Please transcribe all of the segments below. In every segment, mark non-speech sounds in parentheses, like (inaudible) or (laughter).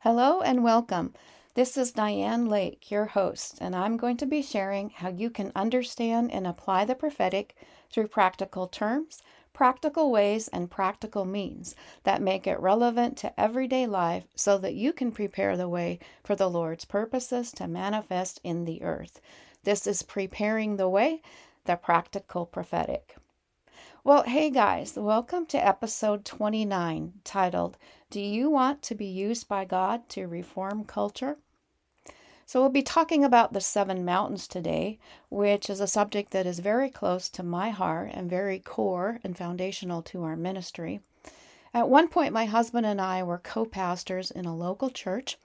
Hello and welcome. This is Diane Lake, your host, and I'm going to be sharing how you can understand and apply the prophetic through practical terms, practical ways, and practical means that make it relevant to everyday life so that you can prepare the way for the Lord's purposes to manifest in the earth. This is preparing the way, the practical prophetic. Well, hey guys, welcome to episode 29 titled, Do You Want to Be Used by God to Reform Culture? So, we'll be talking about the seven mountains today, which is a subject that is very close to my heart and very core and foundational to our ministry. At one point, my husband and I were co pastors in a local church,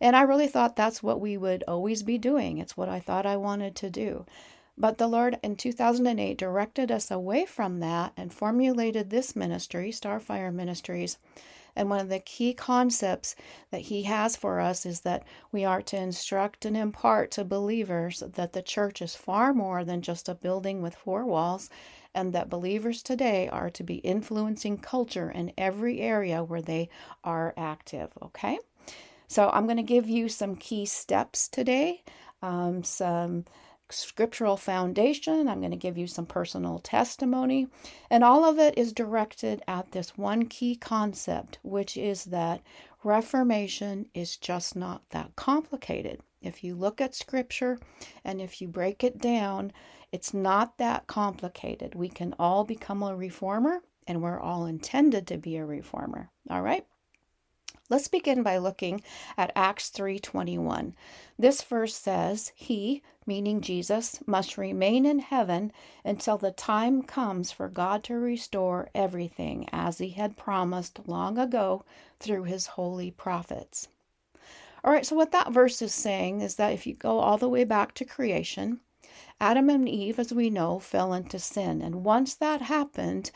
and I really thought that's what we would always be doing. It's what I thought I wanted to do. But the Lord in 2008 directed us away from that and formulated this ministry, Starfire Ministries. And one of the key concepts that He has for us is that we are to instruct and impart to believers that the church is far more than just a building with four walls, and that believers today are to be influencing culture in every area where they are active. Okay? So I'm going to give you some key steps today, um, some scriptural foundation. I'm going to give you some personal testimony. And all of it is directed at this one key concept, which is that Reformation is just not that complicated. If you look at scripture and if you break it down, it's not that complicated. We can all become a reformer and we're all intended to be a reformer. All right? Let's begin by looking at Acts 3:21. This verse says, "He, meaning Jesus, must remain in heaven until the time comes for God to restore everything as he had promised long ago through his holy prophets." All right, so what that verse is saying is that if you go all the way back to creation, Adam and Eve, as we know, fell into sin. And once that happened,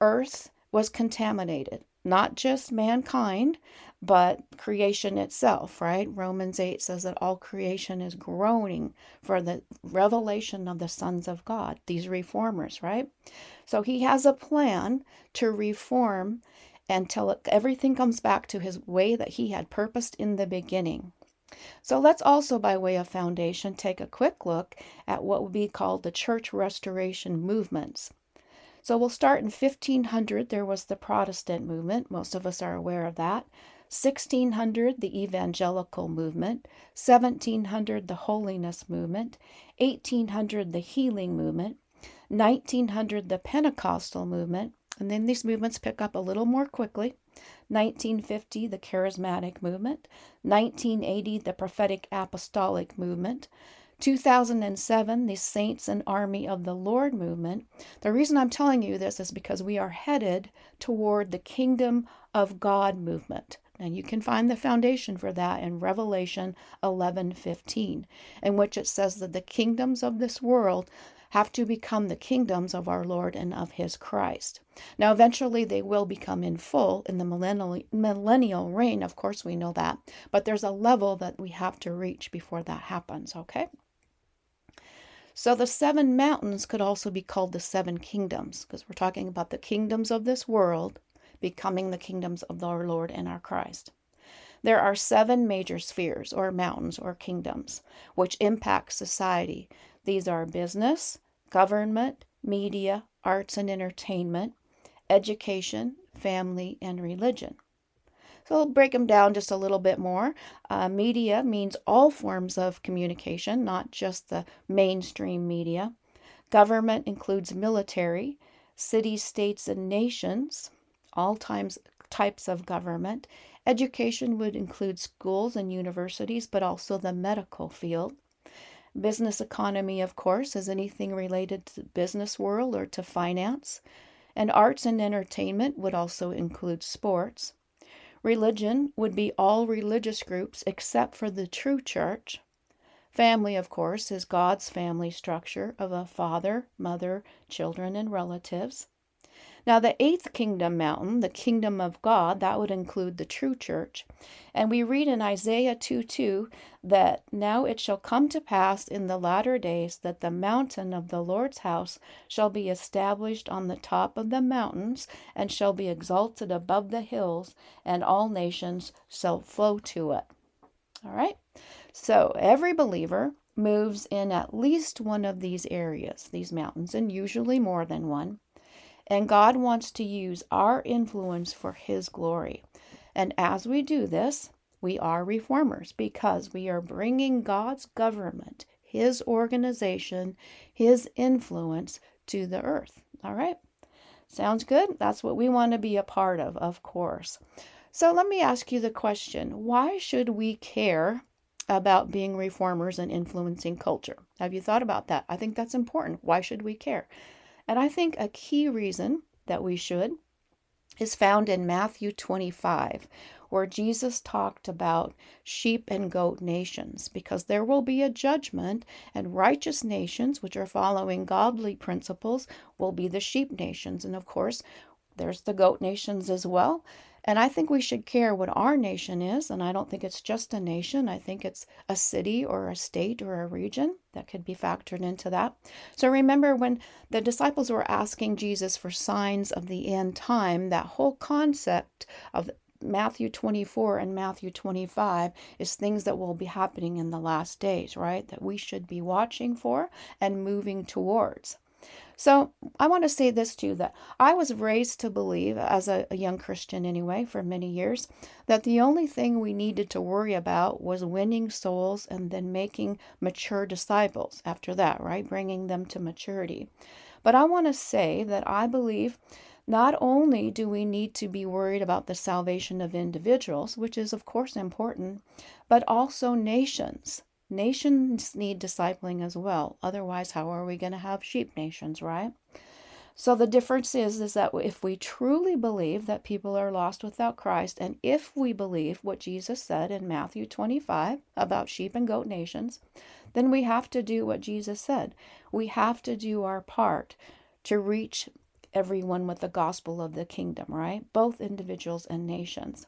earth was contaminated not just mankind, but creation itself, right? Romans 8 says that all creation is groaning for the revelation of the sons of God, these reformers, right? So he has a plan to reform until everything comes back to his way that he had purposed in the beginning. So let's also, by way of foundation, take a quick look at what would be called the church restoration movements. So we'll start in 1500. There was the Protestant movement. Most of us are aware of that. 1600, the evangelical movement. 1700, the holiness movement. 1800, the healing movement. 1900, the Pentecostal movement. And then these movements pick up a little more quickly. 1950, the charismatic movement. 1980, the prophetic apostolic movement. 2007, the Saints and Army of the Lord movement. The reason I'm telling you this is because we are headed toward the Kingdom of God movement. And you can find the foundation for that in Revelation 11:15, in which it says that the kingdoms of this world have to become the kingdoms of our Lord and of his Christ. Now, eventually, they will become in full in the millennial, millennial reign. Of course, we know that. But there's a level that we have to reach before that happens, okay? So the seven mountains could also be called the seven kingdoms because we're talking about the kingdoms of this world becoming the kingdoms of our Lord and our Christ. There are seven major spheres or mountains or kingdoms which impact society. These are business, government, media, arts and entertainment, education, family, and religion. So I'll break them down just a little bit more. Uh, media means all forms of communication, not just the mainstream media. Government includes military, cities, states, and nations, all times, types of government. Education would include schools and universities, but also the medical field. Business economy, of course, is anything related to the business world or to finance. And arts and entertainment would also include sports. Religion would be all religious groups except for the true church. Family, of course, is God's family structure of a father, mother, children, and relatives. Now, the eighth kingdom mountain, the kingdom of God, that would include the true church. And we read in Isaiah 2 2 that now it shall come to pass in the latter days that the mountain of the Lord's house shall be established on the top of the mountains and shall be exalted above the hills, and all nations shall flow to it. All right? So every believer moves in at least one of these areas, these mountains, and usually more than one. And God wants to use our influence for His glory. And as we do this, we are reformers because we are bringing God's government, His organization, His influence to the earth. All right? Sounds good? That's what we want to be a part of, of course. So let me ask you the question why should we care about being reformers and influencing culture? Have you thought about that? I think that's important. Why should we care? And I think a key reason that we should is found in Matthew 25, where Jesus talked about sheep and goat nations, because there will be a judgment, and righteous nations, which are following godly principles, will be the sheep nations. And of course, there's the goat nations as well. And I think we should care what our nation is. And I don't think it's just a nation. I think it's a city or a state or a region that could be factored into that. So remember when the disciples were asking Jesus for signs of the end time, that whole concept of Matthew 24 and Matthew 25 is things that will be happening in the last days, right? That we should be watching for and moving towards. So I want to say this too that I was raised to believe, as a, a, young Christian anyway, for many years, that the only thing we needed to worry about was winning souls and then making mature disciples after that, right? Bringing them to maturity. But I want to say that I believe not only do we need to be worried about the salvation of individuals, which is of course important, but also nations. Nations need discipling as well. Otherwise, how are we going to have sheep nations, right? So the difference is is that if we truly believe that people are lost without Christ and if we believe what Jesus said in Matthew 25 about sheep and goat nations, then we have to do what Jesus said. We have to do our part to reach everyone with the gospel of the kingdom, right? Both individuals and nations.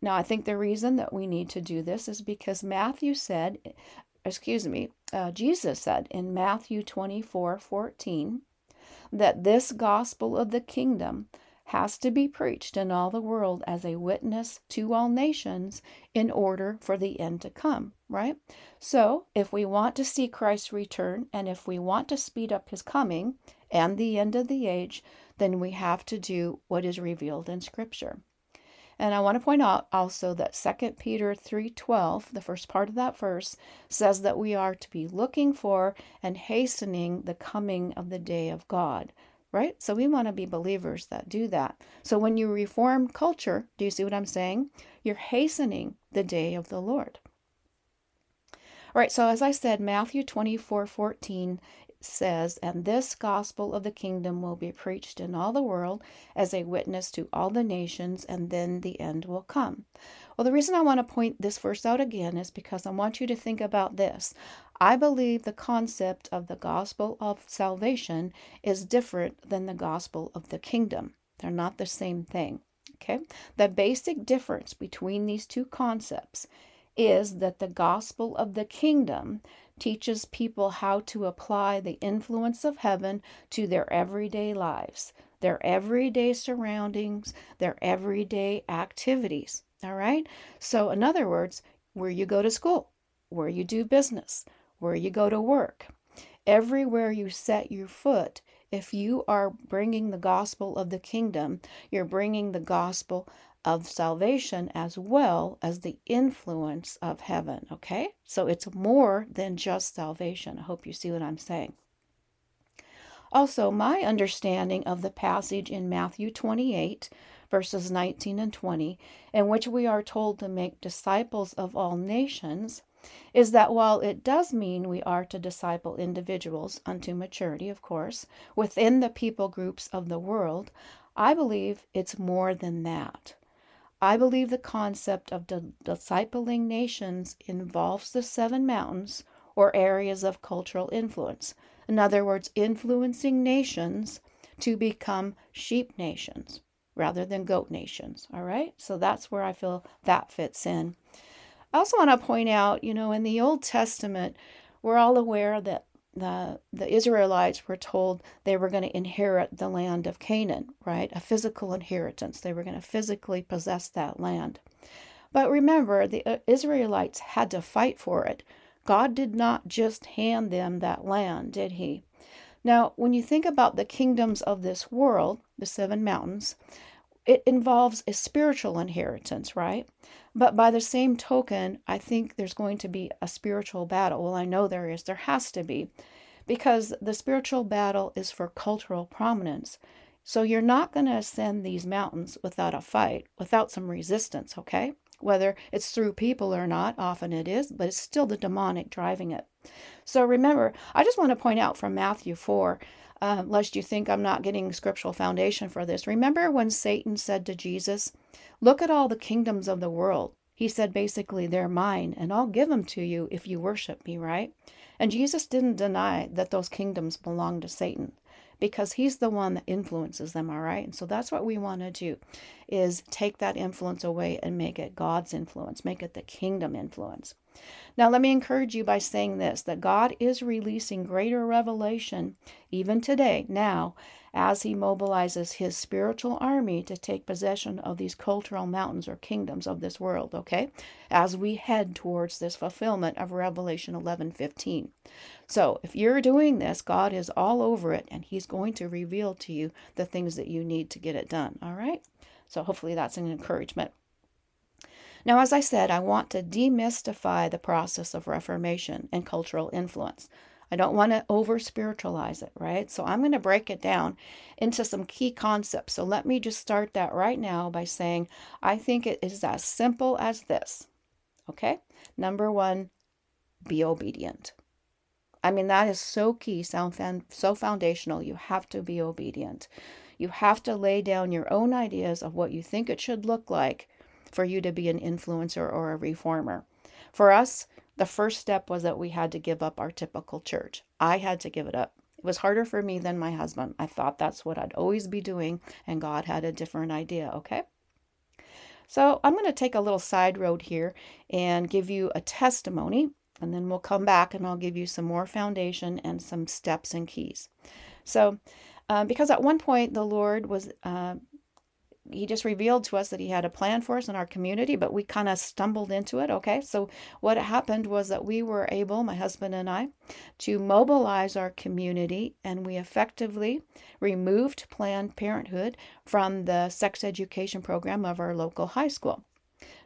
Now, I think the reason that we need to do this is because Matthew said, excuse me, uh, Jesus said in Matthew 24 14, that this gospel of the kingdom has to be preached in all the world as a witness to all nations in order for the end to come, right? So, if we want to see Christ return and if we want to speed up his coming and the end of the age, then we have to do what is revealed in Scripture. And I want to point out also that 2 Peter 3:12, the first part of that verse, says that we are to be looking for and hastening the coming of the day of God. Right? So we want to be believers that do that. So when you reform culture, do you see what I'm saying? You're hastening the day of the Lord. All right, so as I said, Matthew 24 14 says, And this gospel of the kingdom will be preached in all the world as a witness to all the nations, and then the end will come. Well, the reason I want to point this verse out again is because I want you to think about this. I believe the concept of the gospel of salvation is different than the gospel of the kingdom. They're not the same thing. Okay? The basic difference between these two concepts is that the gospel of the kingdom teaches people how to apply the influence of heaven to their everyday lives, their everyday surroundings, their everyday activities. All right? So, in other words, where you go to school, where you do business, where you go to work, everywhere you set your foot, if you are bringing the gospel of the kingdom, you're bringing the gospel of salvation as well as the influence of heaven. Okay? So it's more than just salvation. I hope you see what I'm saying. Also, my understanding of the passage in Matthew 28, verses 19 and 20, in which we are told to make disciples of all nations, is that while it does mean we are to disciple individuals unto maturity, of course, within the people groups of the world, I believe it's more than that. I believe the concept of discipling nations involves the seven mountains or areas of cultural influence. In other words, influencing nations to become sheep nations rather than goat nations. All right. So that's where I feel that fits in. I also want to point out, you know, in the Old Testament, we're all aware that the, the Israelites were told they were going to inherit the land of Canaan, right? A physical inheritance. They were going to physically possess that land. But remember, the uh, Israelites had to fight for it. God did not just hand them that land, did He? Now, when you think about the kingdoms of this world, the seven mountains, it involves a spiritual inheritance, right? But by the same token, I think there's going to be a spiritual battle. Well, I know there is, there has to be, because the spiritual battle is for cultural prominence. So you're not going to ascend these mountains without a fight, without some resistance, okay? Whether it's through people or not, often it is, but it's still the demonic driving it. So remember, I just want to point out from Matthew 4 uh, lest you think I'm not getting scriptural foundation for this. Remember when Satan said to Jesus, Look at all the kingdoms of the world. He said basically, They're mine, and I'll give them to you if you worship me, right? And Jesus didn't deny that those kingdoms belong to Satan because he's the one that influences them all right and so that's what we want to do is take that influence away and make it god's influence make it the kingdom influence now, let me encourage you by saying this that God is releasing greater revelation even today, now, as He mobilizes His spiritual army to take possession of these cultural mountains or kingdoms of this world, okay? As we head towards this fulfillment of Revelation 11 15. So, if you're doing this, God is all over it and He's going to reveal to you the things that you need to get it done, all right? So, hopefully, that's an encouragement. Now, as I said, I want to demystify the process of Reformation and cultural influence. I don't want to over spiritualize it, right? So I'm going to break it down into some key concepts. So let me just start that right now by saying I think it is as simple as this. Okay? Number one, be obedient. I mean, that is so key, so foundational. You have to be obedient. You have to lay down your own ideas of what you think it should look like for you to be an influencer or a reformer. For us, the first step was that we had to give up our typical church. I had to give it up. It was harder for me than my husband. I thought that's what I'd always be doing, and God had a different idea, okay? So I'm going to take a little side road here and give you a testimony, and then we'll come back and I'll give you some more foundation and some steps and keys. So, uh, because at one point the Lord was uh, he just revealed to us that he had a plan for us in our community, but we kind of stumbled into it. Okay, so what happened was that we were able, my husband and I, to mobilize our community, and we effectively removed Planned Parenthood from the sex education program of our local high school.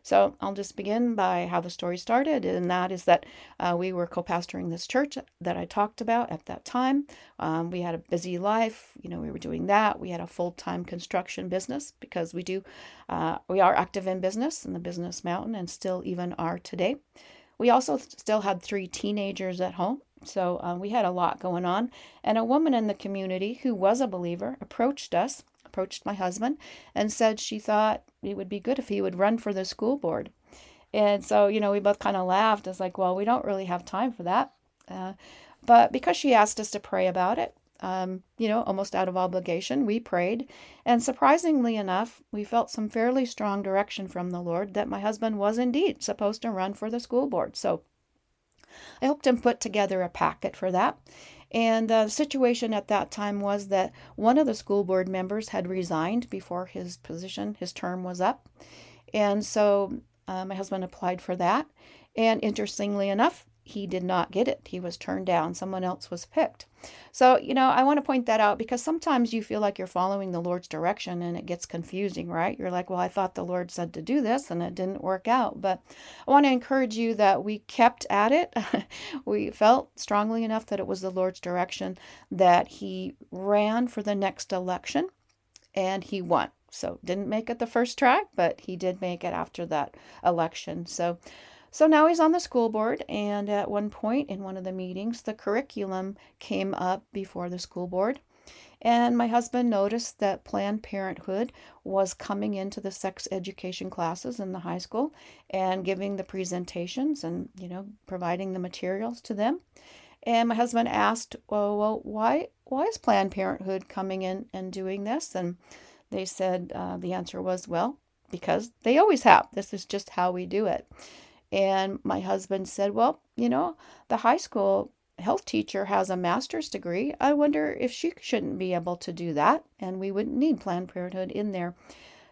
So I'll just begin by how the story started, and that is that uh, we were co pastoring this church that I talked about at that time. Um, we had a busy life, you know, we were doing that. We had a full time construction business because we do, uh, we are active in business in the business mountain and still even are today. We also still had three teenagers at home. So uh, we had a lot going on. And a woman in the community who was a believer approached us approached my husband and said she thought it would be good if he would run for the school board. And so, you know, we both kind of laughed. It's like, well, we don't really have time for that. Uh, but because she asked us to pray about it, um, you know, almost out of obligation, we prayed. And surprisingly enough, we felt some fairly strong direction from the Lord that my husband was indeed supposed to run for the school board. So I helped him put together a packet for that. And the situation at that time was that one of the school board members had resigned before his position, his term was up. And so uh, my husband applied for that. And interestingly enough, he did not get it. He was turned down. Someone else was picked. So, you know, I want to point that out because sometimes you feel like you're following the Lord's direction and it gets confusing, right? You're like, well, I thought the Lord said to do this and it didn't work out. But I want to encourage you that we kept at it. (laughs) we felt strongly enough that it was the Lord's direction that he ran for the next election and he won. So, didn't make it the first try, but he did make it after that election. So, so now he's on the school board, and at one point in one of the meetings, the curriculum came up before the school board. And my husband noticed that Planned Parenthood was coming into the sex education classes in the high school and giving the presentations and, you know, providing the materials to them. And my husband asked, well, well why, why is Planned Parenthood coming in and doing this? And they said uh, the answer was, well, because they always have. This is just how we do it. And my husband said, well, you know, the high school health teacher has a master's degree. I wonder if she shouldn't be able to do that, and we wouldn't need Planned Parenthood in there.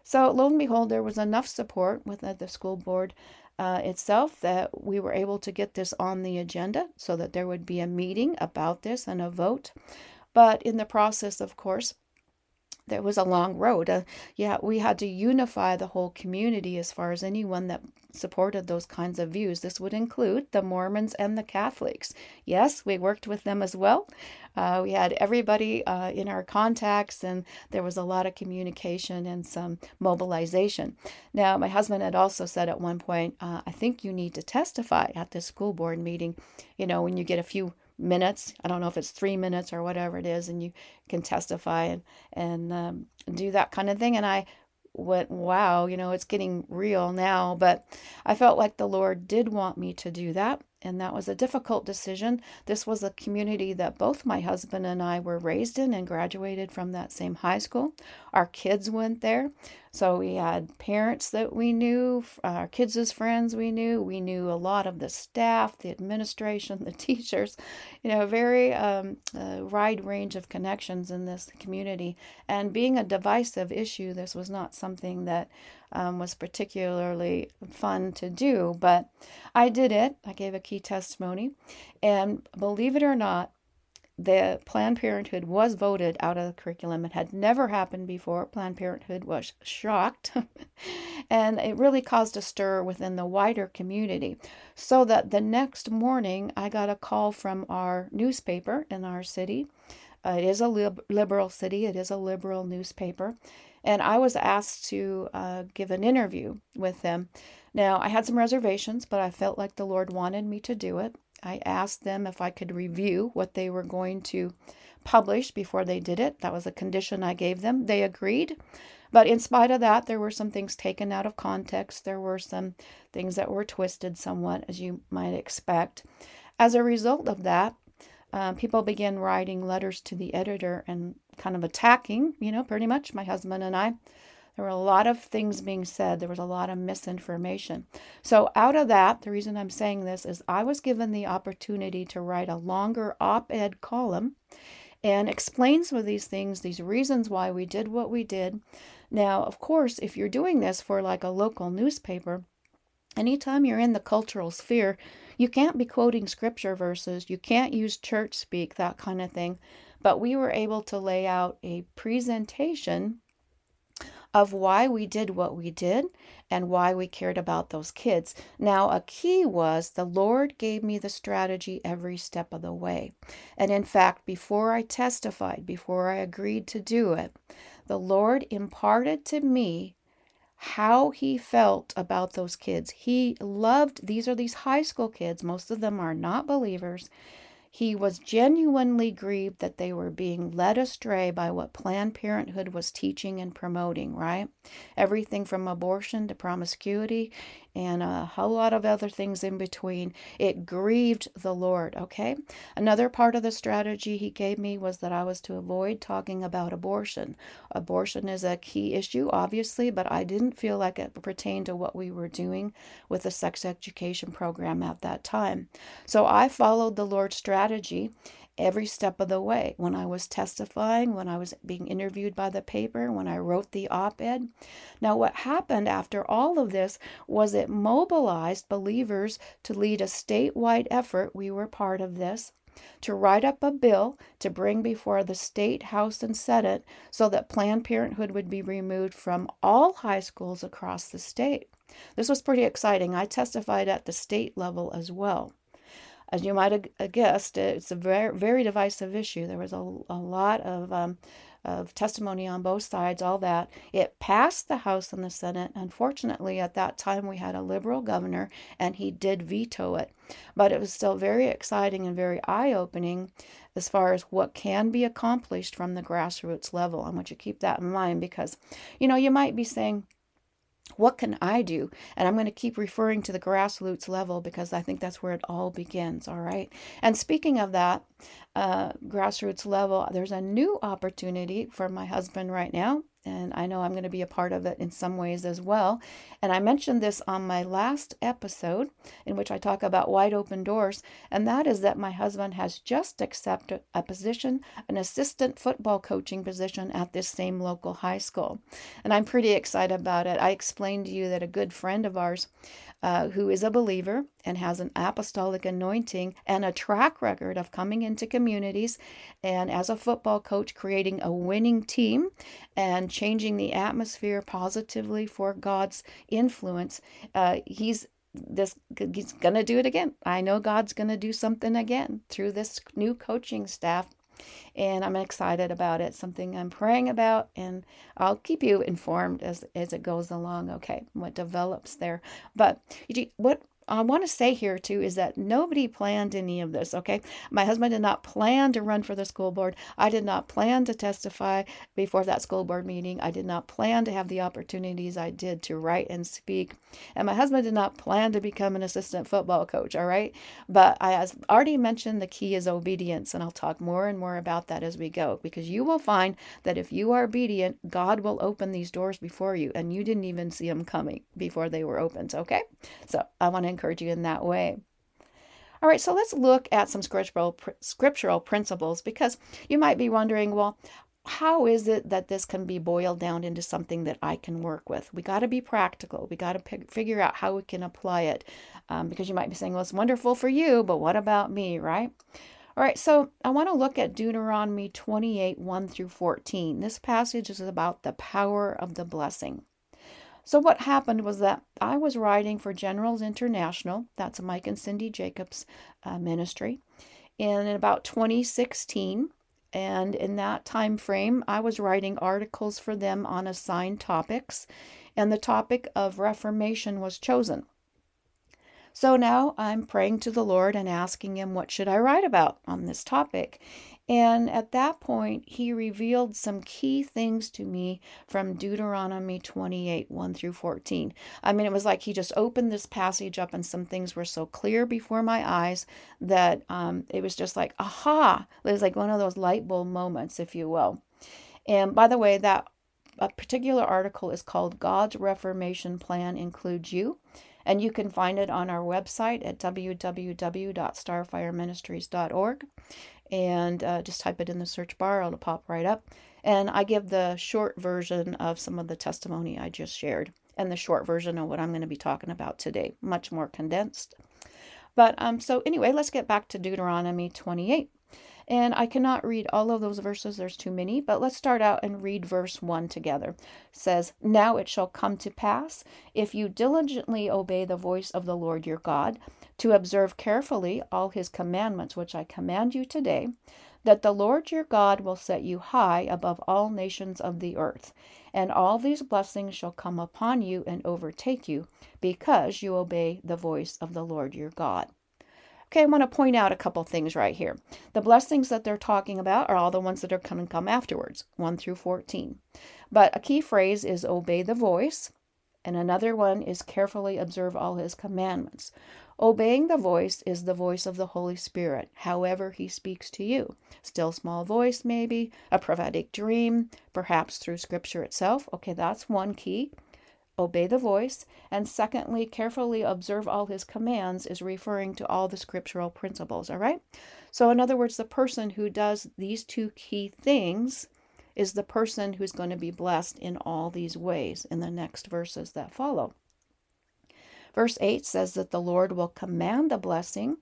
So, lo and behold, there was enough support with the school board uh, itself that we were able to get this on the agenda so that there would be a meeting about this and a vote. But in the process, of course, there was a long road. Uh, yeah, we had to unify the whole community as far as anyone that supported those kinds of views. This would include the Mormons and the Catholics. Yes, we worked with them as well. Uh, we had everybody uh, in our contacts, and there was a lot of communication and some mobilization. Now, my husband had also said at one point, uh, I think you need to testify at the school board meeting. You know, when you get a few minutes. I don't know if it's three minutes or whatever it is, and you can testify and and um, do that kind of thing. And I went, wow, you know, it's getting real now. But I felt like the Lord did want me to do that and that was a difficult decision. This was a community that both my husband and I were raised in and graduated from that same high school. Our kids went there. So we had parents that we knew, our kids' friends we knew. We knew a lot of the staff, the administration, (laughs) the teachers, you know, very um, wide range of connections in this community. And being a divisive issue, this was not something that um, was particularly fun to do, but I did it. I gave a key testimony. And believe it or not, the Planned Parenthood was voted out of the curriculum. It had never happened before. Planned Parenthood was shocked, (laughs) and it really caused a stir within the wider community. So that the next morning, I got a call from our newspaper in our city. Uh, it is a lib- liberal city, it is a liberal newspaper and I was asked to uh, give an interview with them. Now, I had some reservations, but I felt like the Lord wanted me to do it. I asked them if I could review what they were going to publish before they did it. That was a condition I gave them. They agreed. But in spite of that, there were some things taken out of context. There were some things that were twisted somewhat, as you might expect. As a result of that, uh, people began writing letters to the editor and kind of attacking, you know, pretty much my husband and I. There were a lot of things being said. There was a lot of misinformation. So, out of that, the reason I'm saying this is I was given the opportunity to write a longer op ed column and explain some of these things, these reasons why we did what we did. Now, of course, if you're doing this for like a local newspaper, anytime you're in the cultural sphere, you can't be quoting scripture verses, you can't use church speak, that kind of thing. But we were able to lay out a presentation of why we did what we did and why we cared about those kids. Now, a key was the Lord gave me the strategy every step of the way. And in fact, before I testified, before I agreed to do it, the Lord imparted to me how he felt about those kids. He loved, these are these high school kids, most of them are not believers. He was genuinely grieved that they were being led astray by what Planned Parenthood was teaching and promoting, right? Everything from abortion to promiscuity and a whole lot of other things in between. It grieved the Lord, okay? Another part of the strategy he gave me was that I was to avoid talking about abortion. Abortion is a key issue, obviously, but I didn't feel like it pertained to what we were doing with the sex education program at that time. So I followed the Lord's strategy every step of the way. When I was testifying, when I was being interviewed by the paper, when I wrote the op ed. Now, what happened after all of this was it mobilized believers to lead a statewide effort. We were part of this. To write up a bill to bring before the state house and senate so that Planned Parenthood would be removed from all high schools across the state. This was pretty exciting. I testified at the state level as well as you might have guessed, it's a very, very divisive issue. There was a, a lot of, um, of testimony on both sides, all that. It passed the House and the Senate. Unfortunately, at that time, we had a liberal governor, and he did veto it. But it was still very exciting and very eye opening as far as what can be accomplished from the grassroots level. I want you to keep that in mind because, you know, you might be saying, what can I do? And I'm going to keep referring to the grassroots level because I think that's where it all begins. All right. And speaking of that, uh, grassroots level, there's a new opportunity for my husband right now and I know I'm going to be a part of it in some ways as well. And I mentioned this on my last episode, in which I talk about wide open doors, and that is that my husband has just accepted a position, an assistant football coaching position at this same local high school. And I'm pretty excited about it. I explained to you that a good friend of ours uh, who is a believer and has an apostolic anointing and a track record of coming into communities and as a football coach creating a winning team and changing the atmosphere positively for God's influence. Uh, he's this he's going to do it again. I know God's going to do something again through this new coaching staff and I'm excited about it. Something I'm praying about, and I'll keep you informed as as it goes along. Okay, what develops there. But what I want to say here too is that nobody planned any of this, okay? My husband did not plan to run for the school board. I did not plan to testify before that school board meeting. I did not plan to have the opportunities I did to write and speak. And my husband did not plan to become an assistant football coach, all right? But I as already mentioned the key is obedience, and I'll talk more and more about that as we go because you will find that if you are obedient, God will open these doors before you and you didn't even see them coming before they were opened, okay? So, I want to encourage you in that way. All right, so let's look at some scriptural scriptural principles because you might be wondering, well, how is it that this can be boiled down into something that I can work with? We got to be practical. We got to figure out how we can apply it um, because you might be saying, well, it's wonderful for you, but what about me, right? All right, so I want to look at Deuteronomy 28 1 through 14. This passage is about the power of the blessing. So what happened was that I was writing for Generals International, that's Mike and Cindy Jacobs uh, ministry, in about 2016. And in that time frame, I was writing articles for them on assigned topics, and the topic of Reformation was chosen. So now I'm praying to the Lord and asking him what should I write about on this topic. And at that point, he revealed some key things to me from Deuteronomy 28 1 through 14. I mean, it was like he just opened this passage up, and some things were so clear before my eyes that um, it was just like, aha! It was like one of those light bulb moments, if you will. And by the way, that a particular article is called God's Reformation Plan Includes You. And you can find it on our website at www.starfireministries.org and uh, just type it in the search bar, it'll pop right up. And I give the short version of some of the testimony I just shared and the short version of what I'm going to be talking about today, much more condensed. But um, so anyway, let's get back to Deuteronomy 28. And I cannot read all of those verses, there's too many, but let's start out and read verse 1 together. It says, Now it shall come to pass, if you diligently obey the voice of the Lord your God, to observe carefully all his commandments which I command you today, that the Lord your God will set you high above all nations of the earth, and all these blessings shall come upon you and overtake you, because you obey the voice of the Lord your God. Okay, I want to point out a couple things right here. The blessings that they're talking about are all the ones that are going to come afterwards, 1 through 14. But a key phrase is obey the voice, and another one is carefully observe all his commandments. Obeying the voice is the voice of the Holy Spirit, however He speaks to you. Still small voice, maybe, a prophetic dream, perhaps through Scripture itself. Okay, that's one key. Obey the voice. And secondly, carefully observe all His commands is referring to all the scriptural principles, all right? So, in other words, the person who does these two key things is the person who's going to be blessed in all these ways in the next verses that follow. Verse 8 says that the Lord will command the blessing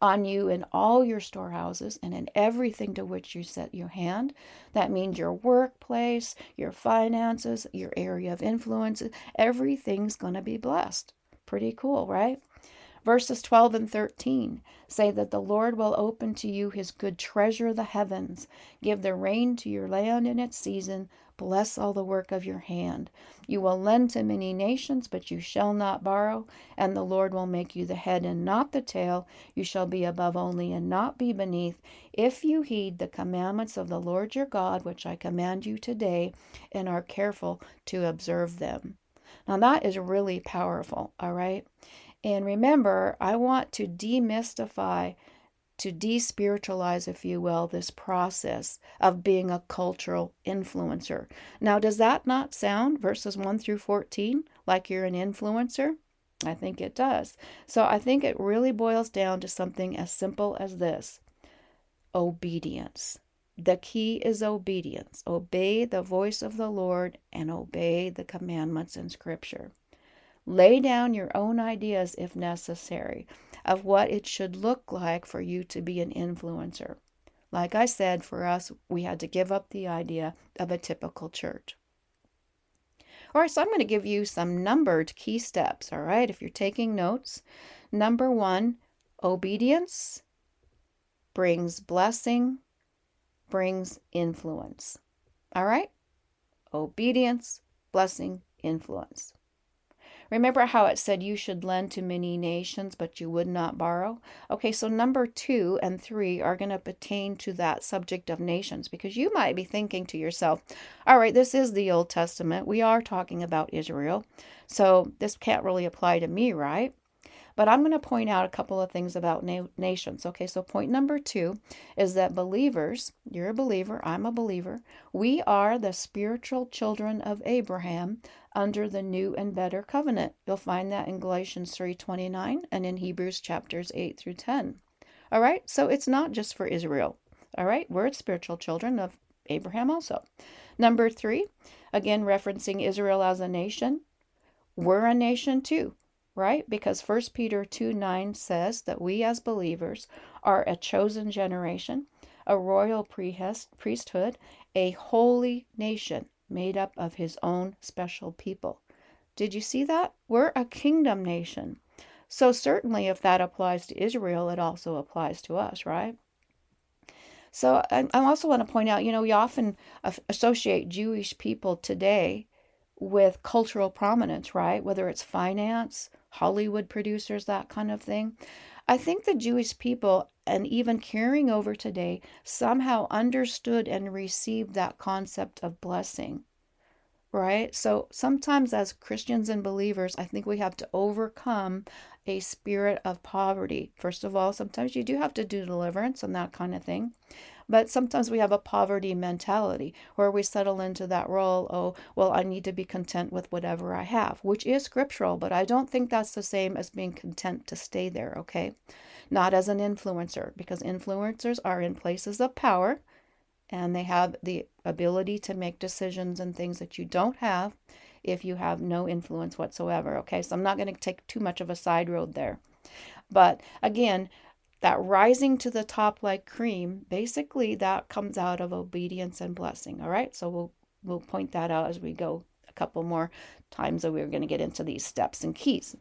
on you in all your storehouses and in everything to which you set your hand. That means your workplace, your finances, your area of influence, everything's going to be blessed. Pretty cool, right? Verses 12 and 13 say that the Lord will open to you his good treasure, the heavens, give the rain to your land in its season, bless all the work of your hand. You will lend to many nations, but you shall not borrow, and the Lord will make you the head and not the tail. You shall be above only and not be beneath, if you heed the commandments of the Lord your God, which I command you today, and are careful to observe them. Now, that is really powerful, all right? And remember, I want to demystify, to despiritualize, if you will, this process of being a cultural influencer. Now, does that not sound, verses 1 through 14, like you're an influencer? I think it does. So I think it really boils down to something as simple as this obedience. The key is obedience. Obey the voice of the Lord and obey the commandments in Scripture. Lay down your own ideas, if necessary, of what it should look like for you to be an influencer. Like I said, for us, we had to give up the idea of a typical church. All right, so I'm going to give you some numbered key steps. All right, if you're taking notes, number one, obedience brings blessing, brings influence. All right? Obedience, blessing, influence. Remember how it said you should lend to many nations, but you would not borrow? Okay, so number two and three are going to pertain to that subject of nations because you might be thinking to yourself, all right, this is the Old Testament. We are talking about Israel. So this can't really apply to me, right? But I'm going to point out a couple of things about na- nations. Okay, so point number two is that believers, you're a believer, I'm a believer, we are the spiritual children of Abraham under the new and better covenant. You'll find that in Galatians 3:29 and in Hebrews chapters 8 through 10. All right? So it's not just for Israel. All right? We're spiritual children of Abraham also. Number 3, again referencing Israel as a nation. We're a nation too right? Because 1 Peter 2 9 says that we as believers are a chosen generation, a royal priesthood, a holy nation made up of his own special people. Did you see that? We're a kingdom nation. So, certainly, if that applies to Israel, it also applies to us, right? So, I, also want to point out you know, we often associate Jewish people today with cultural prominence, right? Whether it's finance, Hollywood producers, that kind of thing. I think the Jewish people, and even carrying over today, somehow understood and received that concept of blessing. Right? So sometimes, as Christians and believers, I think we have to overcome a spirit of poverty. First of all, sometimes you do have to do deliverance and that kind of thing. But sometimes we have a poverty mentality where we settle into that role, oh, well, I need to be content with whatever I have, which is scriptural, but I don't think that's the same as being content to stay there, okay? Not as an influencer, because influencers are in places of power and they have the ability to make decisions and things that you don't have if you have no influence whatsoever, okay? So I'm not going to take too much of a side road there. But again, that rising to the top like cream, basically that comes out of obedience and blessing. All right. So we'll we'll point that out as we go a couple more times that we're going to get into these steps and keys.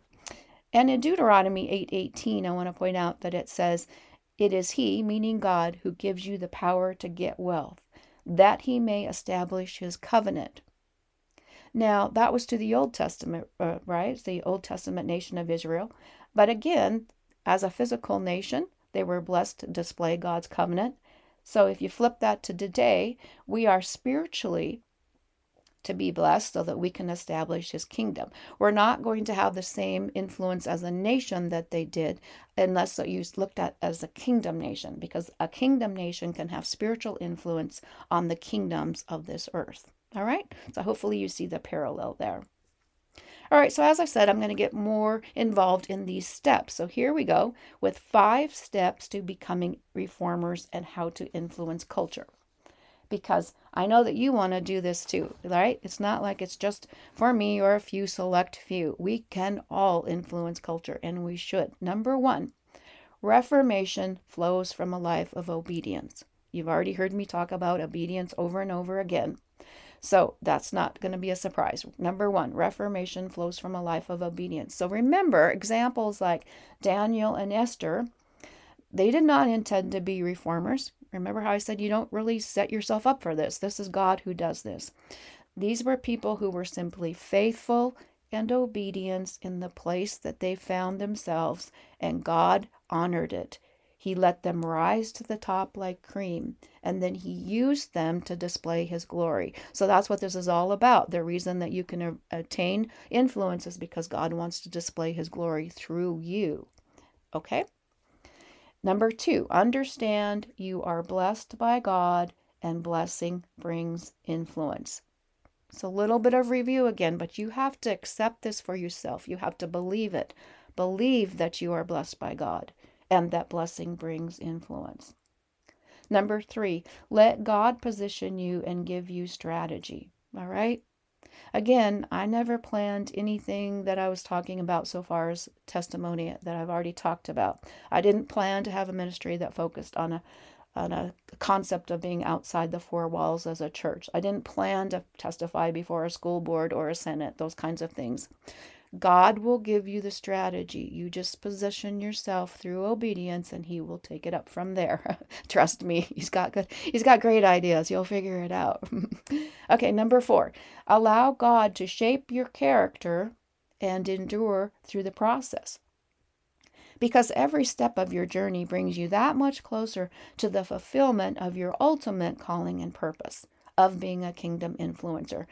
And in Deuteronomy 8:18, I want to point out that it says, "It is he, meaning God, who gives you the power to get wealth, that he may establish his covenant." Now, that was to the Old Testament, uh, right? The Old Testament nation of Israel. But again, as a physical nation, they were blessed to display God's covenant. So if you flip that to today, we are spiritually to be blessed so that we can establish his kingdom. We're not going to have the same influence as a nation that they did unless you looked at as a kingdom nation because a kingdom nation can have spiritual influence on the kingdoms of this earth. All right? So hopefully you see the parallel there. All right, so as I said, I'm going to get more involved in these steps. So here we go with five steps to becoming reformers and how to influence culture. Because I know that you want to do this too, right? It's not like it's just for me or a few select few. We can all influence culture and we should. Number one, reformation flows from a life of obedience. You've already heard me talk about obedience over and over again. So that's not going to be a surprise. Number one, reformation flows from a life of obedience. So remember, examples like Daniel and Esther, they did not intend to be reformers. Remember how I said you don't really set yourself up for this? This is God who does this. These were people who were simply faithful and obedience in the place that they found themselves, and God honored it. He let them rise to the top like cream, and then he used them to display his glory. So that's what this is all about. The reason that you can attain influence is because God wants to display his glory through you. Okay? Number two, understand you are blessed by God and blessing brings influence. It's a little bit of review again, but you have to accept this for yourself. You have to believe it. Believe that you are blessed by God and that blessing brings influence. Number three, let God position you and give you strategy. All right? Again, I never planned anything that I was talking about so far as testimony that I've already talked about. I didn't plan to have a ministry that focused on a on a concept of being outside the four walls as a church. I didn't plan to testify before a school board or a senate, those kinds of things. God will give you the strategy. You just position yourself through obedience and he will take it up from there. (laughs) Trust me, he's got good he's got great ideas. You'll figure it out. (laughs) okay, number 4. Allow God to shape your character and endure through the process. Because every step of your journey brings you that much closer to the fulfillment of your ultimate calling and purpose of being a kingdom influencer.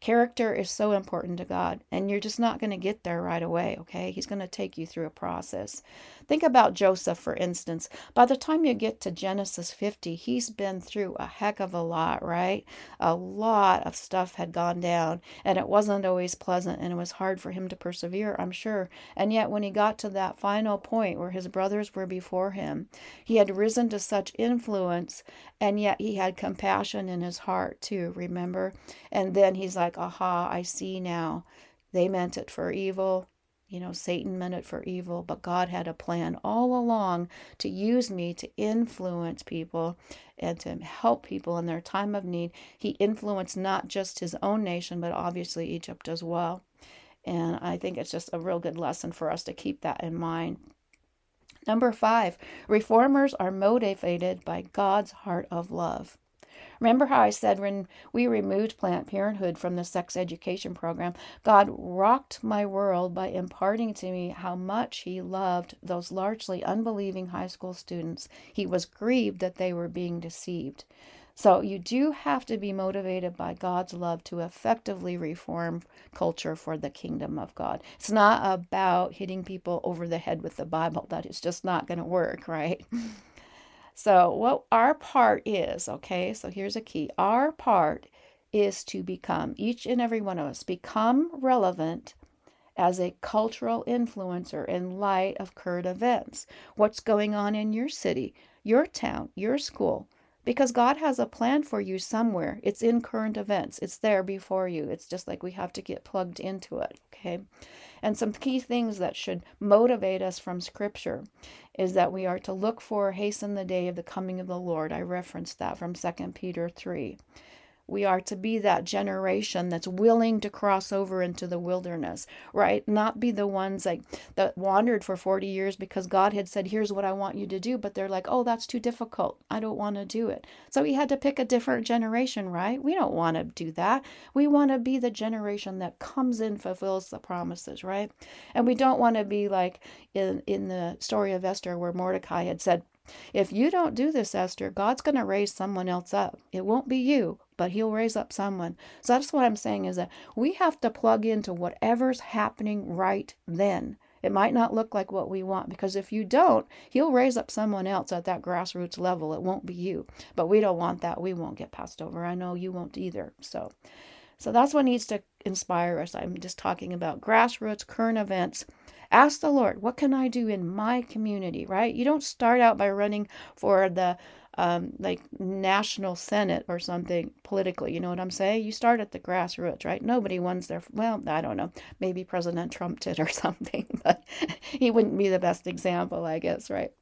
Character is so important to God, and you're just not going to get there right away, okay? He's going to take you through a process. Think about Joseph, for instance. By the time you get to Genesis 50, he's been through a heck of a lot, right? A lot of stuff had gone down, and it wasn't always pleasant, and it was hard for him to persevere, I'm sure. And yet, when he got to that final point where his brothers were before him, he had risen to such influence, and yet he had compassion in his heart, too, remember? And then he's like, aha, I see now. They meant it for evil you know, Satan meant it for evil, but God had a plan all along to use me to influence people and to help people in their time of need. He influenced not just his own nation, but obviously Egypt as well. And I think it's just a real good lesson for us to keep that in mind. Number five, reformers are motivated by God's heart of love. Remember how I said when we removed Planned Parenthood from the sex education program, God rocked my world by imparting to me how much He loved those largely unbelieving high school students. He was grieved that they were being deceived. So you do have to be motivated by God's love to effectively reform culture for the kingdom of God. It's not about hitting people over the head with the Bible. That is just not going to work, right? (laughs) So, what our part is, okay, so here's a key our part is to become, each and every one of us, become relevant as a cultural influencer in light of current events. What's going on in your city, your town, your school? Because God has a plan for you somewhere. It's in current events, it's there before you. It's just like we have to get plugged into it, okay? And some key things that should motivate us from Scripture is that we are to look for, hasten the day of the coming of the Lord. I referenced that from 2 Peter 3. We are to be that generation that's willing to cross over into the wilderness, right? Not be the ones like that wandered for 40 years because God had said, Here's what I want you to do. But they're like, Oh, that's too difficult. I don't want to do it. So he had to pick a different generation, right? We don't want to do that. We want to be the generation that comes in, fulfills the promises, right? And we don't want to be like in, in the story of Esther where Mordecai had said, if you don't do this, Esther, God's going to raise someone else up. It won't be you, but he'll raise up someone. So that's what I'm saying is that we have to plug into whatever's happening right then. It might not look like what we want because if you don't, he'll raise up someone else at that grassroots level. It won't be you. But we don't want that. We won't get passed over. I know you won't either. So so that's what needs to inspire us. I'm just talking about grassroots current events Ask the Lord, what can I do in my community, right? You don't start out by running for the um, like national senate or something politically. You know what I'm saying? You start at the grassroots, right? Nobody wins their Well, I don't know. Maybe President Trump did or (laughs) something, but he wouldn't be the best example, I guess, right?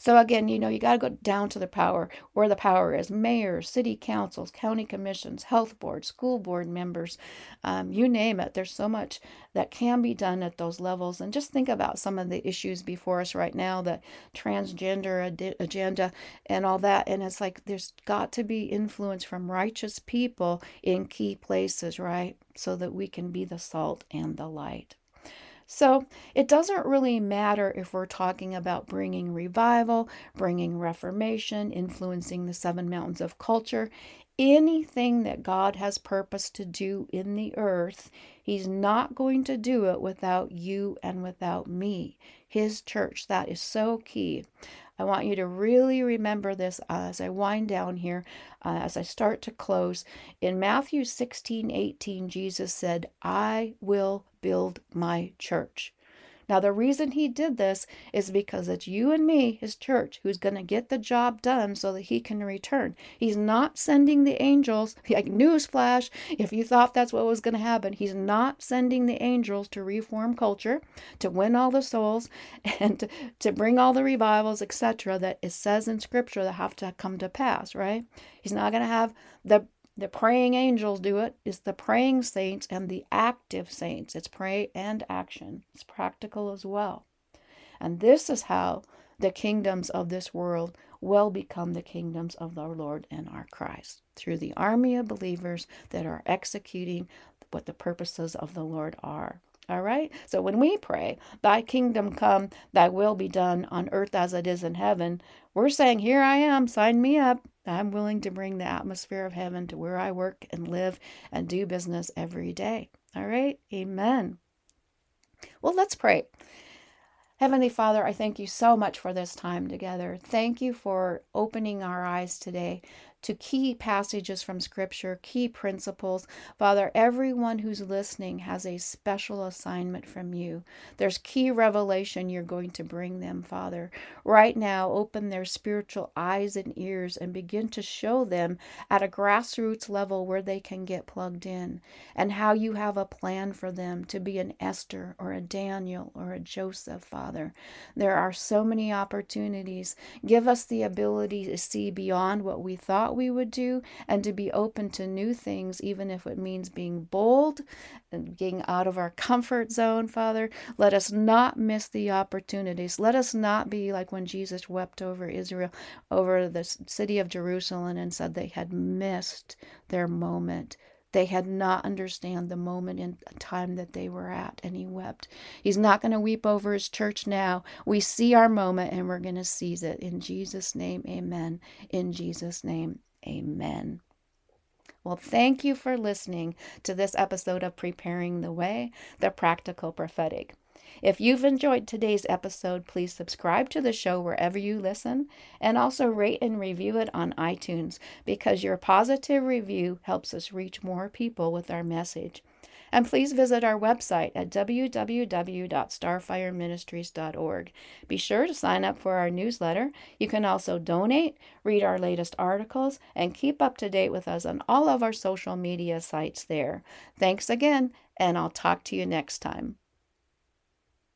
So again, you know, you got to go down to the power where the power is mayors, city councils, county commissions, health boards, school board members, um, you name it. There's so much that can be done at those levels. And just think about some of the issues before us right now the transgender ad- agenda and all that. And it's like there's got to be influence from righteous people in key places, right? So that we can be the salt and the light. So it doesn't really matter if we're talking about bringing revival, bringing reformation, influencing the seven mountains of culture, anything that God has purpose to do in the earth, He's not going to do it without you and without me, His church. That is so key. I want you to really remember this as I wind down here, uh, as I start to close. In Matthew 16 18, Jesus said, I will build my church. Now, the reason he did this is because it's you and me, his church, who's going to get the job done so that he can return. He's not sending the angels, (laughs) like newsflash, if you thought that's what was going to happen, he's not sending the angels to reform culture, to win all the souls, (laughs) and to, to bring all the revivals, etc., that it says in scripture that have to come to pass, right? He's not going to have the the praying angels do it. It's the praying saints and the active saints. It's pray and action. It's practical as well. And this is how the kingdoms of this world will become the kingdoms of our Lord and our Christ through the army of believers that are executing what the purposes of the Lord are. All right? So when we pray, Thy kingdom come, Thy will be done on earth as it is in heaven, we're saying, Here I am, sign me up. I'm willing to bring the atmosphere of heaven to where I work and live and do business every day. All right? Amen. Well, let's pray. Heavenly Father, I thank you so much for this time together. Thank you for opening our eyes today to key passages from Scripture, key principles. Father, everyone who's listening has a special assignment from you. There's key revelation you're going to bring them, Father. Right now, open their spiritual eyes and ears and begin to show them at a grassroots level where they can get plugged in and how you have a plan for them to be an Esther or a Daniel or a Joseph, Father. There are so many opportunities. Give us the ability to see beyond what we thought thought we would do and to be open to new things, even if it means being bold and getting out of our comfort zone, Father. Let us not miss the opportunities. Let us not be like when Jesus wept over Israel, over the city of Jerusalem, and said they had missed their moment. They had not understand the moment in time that they were at, and he wept. He's not going to weep over his church now. We see our moment, and we're going to seize it. In Jesus' name, amen. In Jesus' name, amen. Well, thank you for listening to this episode of Preparing the Way, the Practical Prophetic. If you've enjoyed today's episode, please subscribe to the show wherever you listen and also rate and review it on iTunes because your positive review helps us reach more people with our message. And please visit our website at www.starfireministries.org. Be sure to sign up for our newsletter. You can also donate, read our latest articles, and keep up to date with us on all of our social media sites there. Thanks again, and I'll talk to you next time.